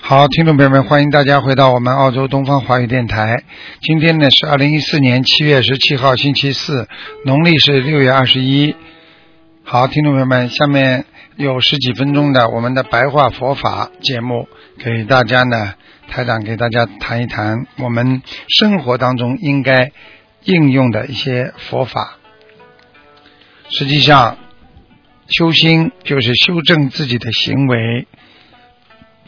好，听众朋友们，欢迎大家回到我们澳洲东方华语电台。今天呢是二零一四年七月十七号，星期四，农历是六月二十一。好，听众朋友们，下面有十几分钟的我们的白话佛法节目，给大家呢，台长给大家谈一谈我们生活当中应该应用的一些佛法。实际上，修心就是修正自己的行为。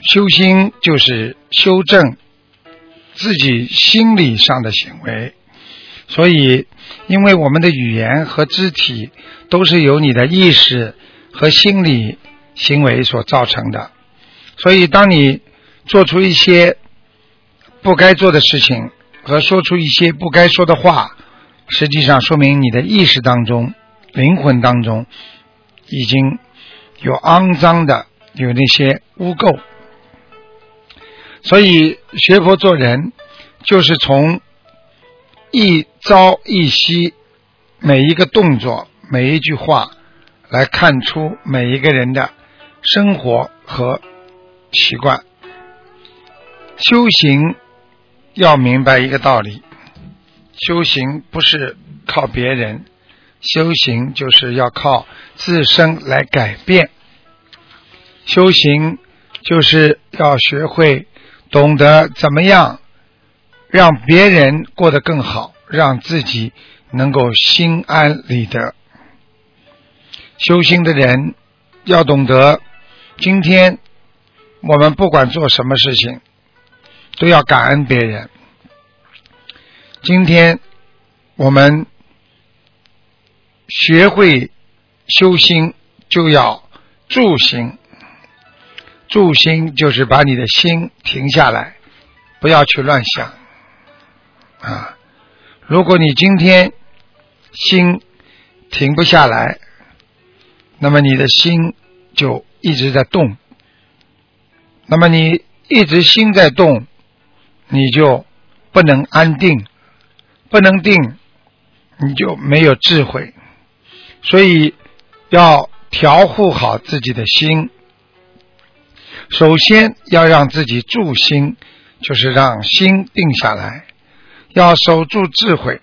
修心就是修正自己心理上的行为，所以，因为我们的语言和肢体都是由你的意识和心理行为所造成的，所以当你做出一些不该做的事情和说出一些不该说的话，实际上说明你的意识当中、灵魂当中已经有肮脏的、有那些污垢。所以学佛做人，就是从一朝一夕每一个动作、每一句话来看出每一个人的生活和习惯。修行要明白一个道理：修行不是靠别人，修行就是要靠自身来改变。修行就是要学会。懂得怎么样让别人过得更好，让自己能够心安理得。修行的人要懂得，今天我们不管做什么事情，都要感恩别人。今天我们学会修心，就要住心。住心就是把你的心停下来，不要去乱想啊！如果你今天心停不下来，那么你的心就一直在动。那么你一直心在动，你就不能安定，不能定，你就没有智慧。所以要调护好自己的心。首先要让自己住心，就是让心定下来，要守住智慧。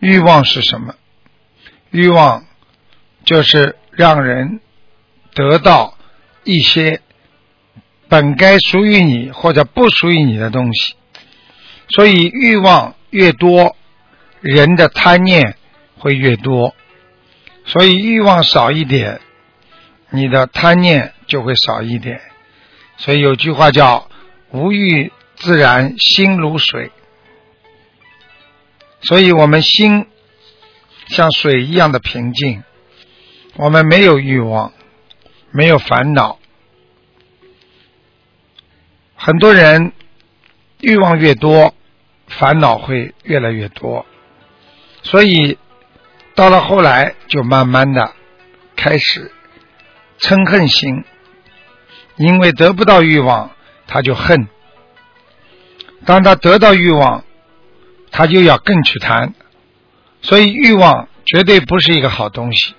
欲望是什么？欲望就是让人得到一些本该属于你或者不属于你的东西。所以欲望越多，人的贪念会越多。所以欲望少一点，你的贪念。就会少一点，所以有句话叫“无欲自然心如水”。所以我们心像水一样的平静，我们没有欲望，没有烦恼。很多人欲望越多，烦恼会越来越多，所以到了后来就慢慢的开始嗔恨心。因为得不到欲望，他就恨；当他得到欲望，他就要更去谈。所以欲望绝对不是一个好东西。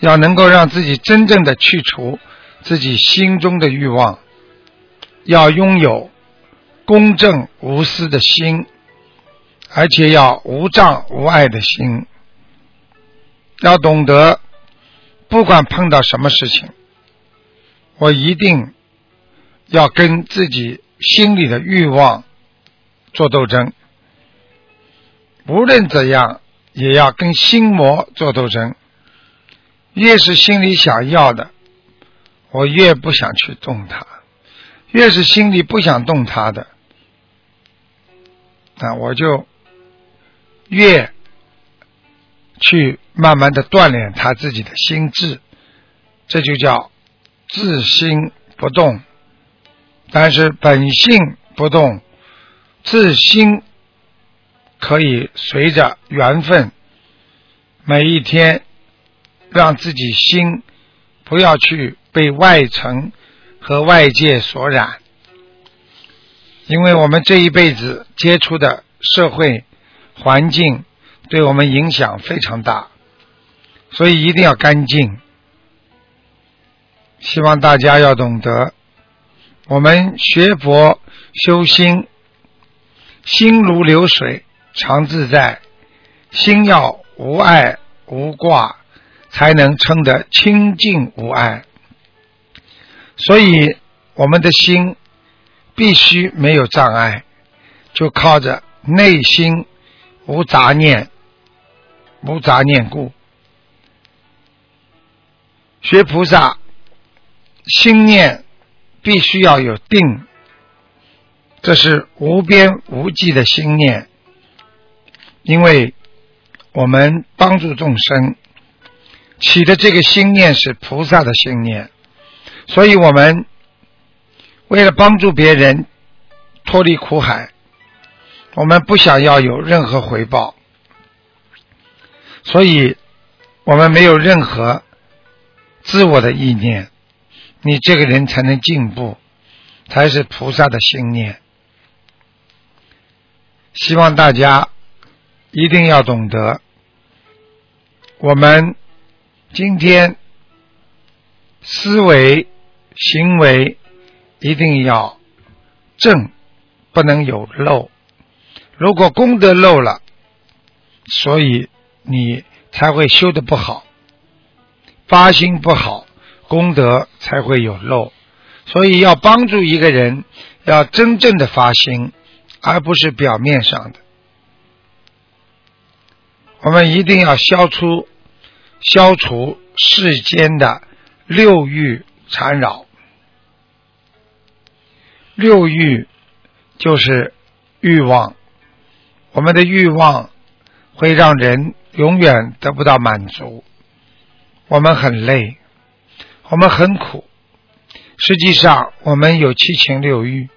要能够让自己真正的去除自己心中的欲望，要拥有公正无私的心，而且要无障无碍的心。要懂得，不管碰到什么事情。我一定要跟自己心里的欲望做斗争，无论怎样也要跟心魔做斗争。越是心里想要的，我越不想去动它；越是心里不想动它的，那我就越去慢慢的锻炼他自己的心智，这就叫自心不动。但是本性不动，自心可以随着缘分，每一天让自己心不要去被外层和外界所染，因为我们这一辈子接触的社会环境对我们影响非常大，所以一定要干净。希望大家要懂得，我们学佛修心，心如流水。常自在，心要无爱无挂，才能称得清净无碍。所以，我们的心必须没有障碍，就靠着内心无杂念、无杂念故。学菩萨，心念必须要有定，这是无边无际的心念。因为我们帮助众生起的这个心念是菩萨的心念，所以我们为了帮助别人脱离苦海，我们不想要有任何回报，所以我们没有任何自我的意念，你这个人才能进步，才是菩萨的心念。希望大家。一定要懂得，我们今天思维、行为一定要正，不能有漏。如果功德漏了，所以你才会修的不好，发心不好，功德才会有漏。所以要帮助一个人，要真正的发心，而不是表面上的。我们一定要消除、消除世间的六欲缠绕。六欲就是欲望，我们的欲望会让人永远得不到满足。我们很累，我们很苦。实际上，我们有七情六欲，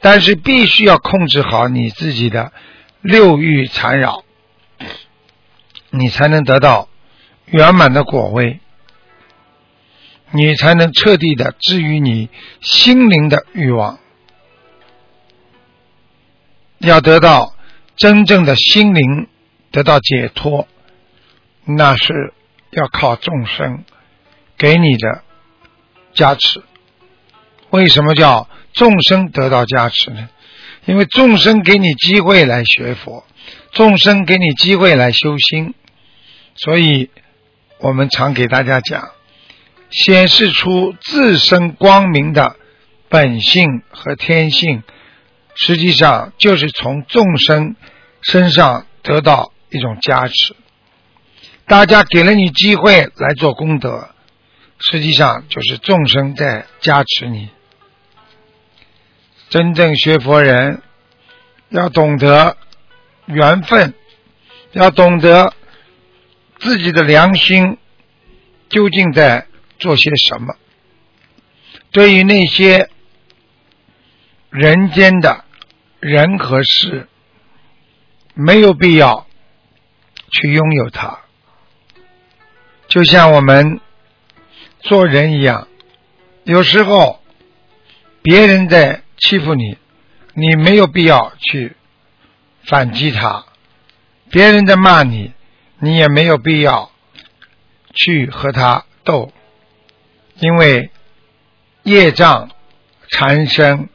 但是必须要控制好你自己的六欲缠绕。你才能得到圆满的果位，你才能彻底的治愈你心灵的欲望。要得到真正的心灵得到解脱，那是要靠众生给你的加持。为什么叫众生得到加持呢？因为众生给你机会来学佛。众生给你机会来修心，所以我们常给大家讲，显示出自身光明的本性和天性，实际上就是从众生身上得到一种加持。大家给了你机会来做功德，实际上就是众生在加持你。真正学佛人要懂得。缘分要懂得自己的良心究竟在做些什么。对于那些人间的人和事，没有必要去拥有它。就像我们做人一样，有时候别人在欺负你，你没有必要去。反击他，别人在骂你，你也没有必要去和他斗，因为业障缠身，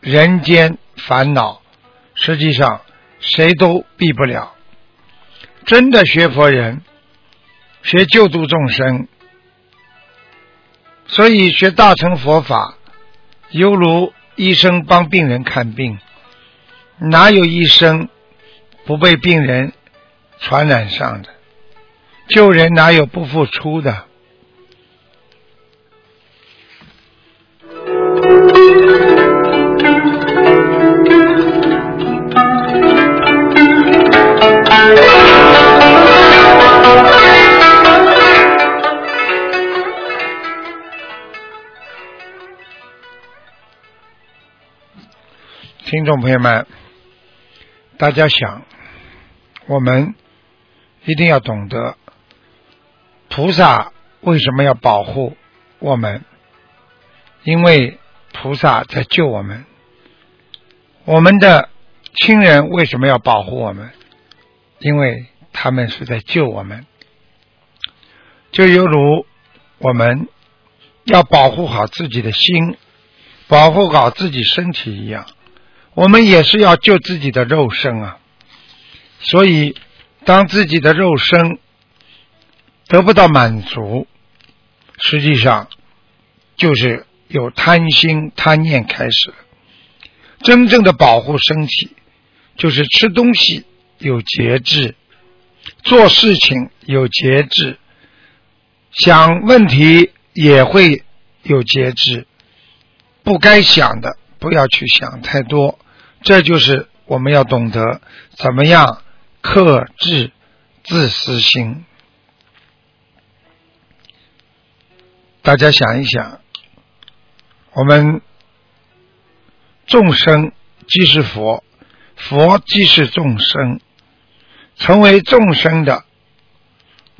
人间烦恼，实际上谁都避不了。真的学佛人，学救度众生，所以学大乘佛法，犹如医生帮病人看病。哪有医生不被病人传染上的？救人哪有不付出的？听众朋友们，大家想，我们一定要懂得，菩萨为什么要保护我们？因为菩萨在救我们。我们的亲人为什么要保护我们？因为他们是在救我们。就犹如我们要保护好自己的心，保护好自己身体一样，我们也是要救自己的肉身啊。所以，当自己的肉身得不到满足，实际上就是有贪心、贪念开始。真正的保护身体，就是吃东西有节制，做事情有节制。想问题也会有节制，不该想的不要去想太多，这就是我们要懂得怎么样克制自私心。大家想一想，我们众生即是佛，佛即是众生，成为众生的，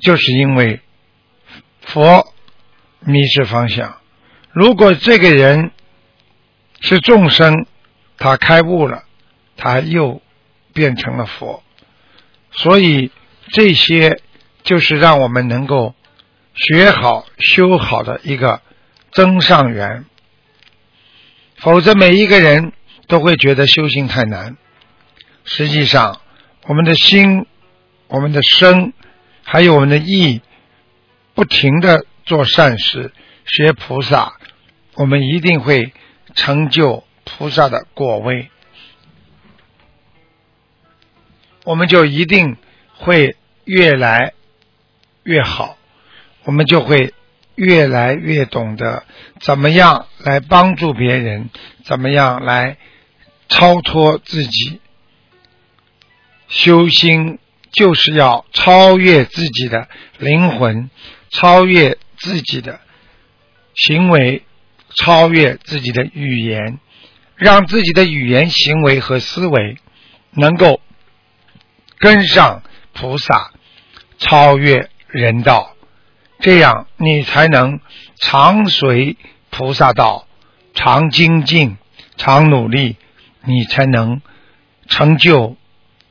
就是因为。佛迷失方向。如果这个人是众生，他开悟了，他又变成了佛。所以这些就是让我们能够学好、修好的一个增上缘。否则，每一个人都会觉得修行太难。实际上，我们的心、我们的身，还有我们的意。不停的做善事，学菩萨，我们一定会成就菩萨的果位，我们就一定会越来越好，我们就会越来越懂得怎么样来帮助别人，怎么样来超脱自己。修心就是要超越自己的灵魂。超越自己的行为，超越自己的语言，让自己的语言、行为和思维能够跟上菩萨，超越人道，这样你才能常随菩萨道，常精进，常努力，你才能成就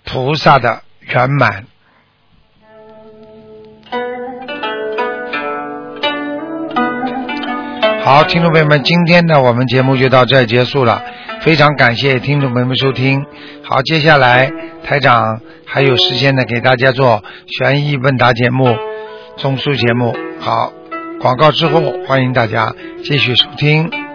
菩萨的圆满。好，听众朋友们，今天呢，我们节目就到这儿结束了。非常感谢听众朋友们收听。好，接下来台长还有时间呢，给大家做悬疑问答节目、综述节目。好，广告之后，欢迎大家继续收听。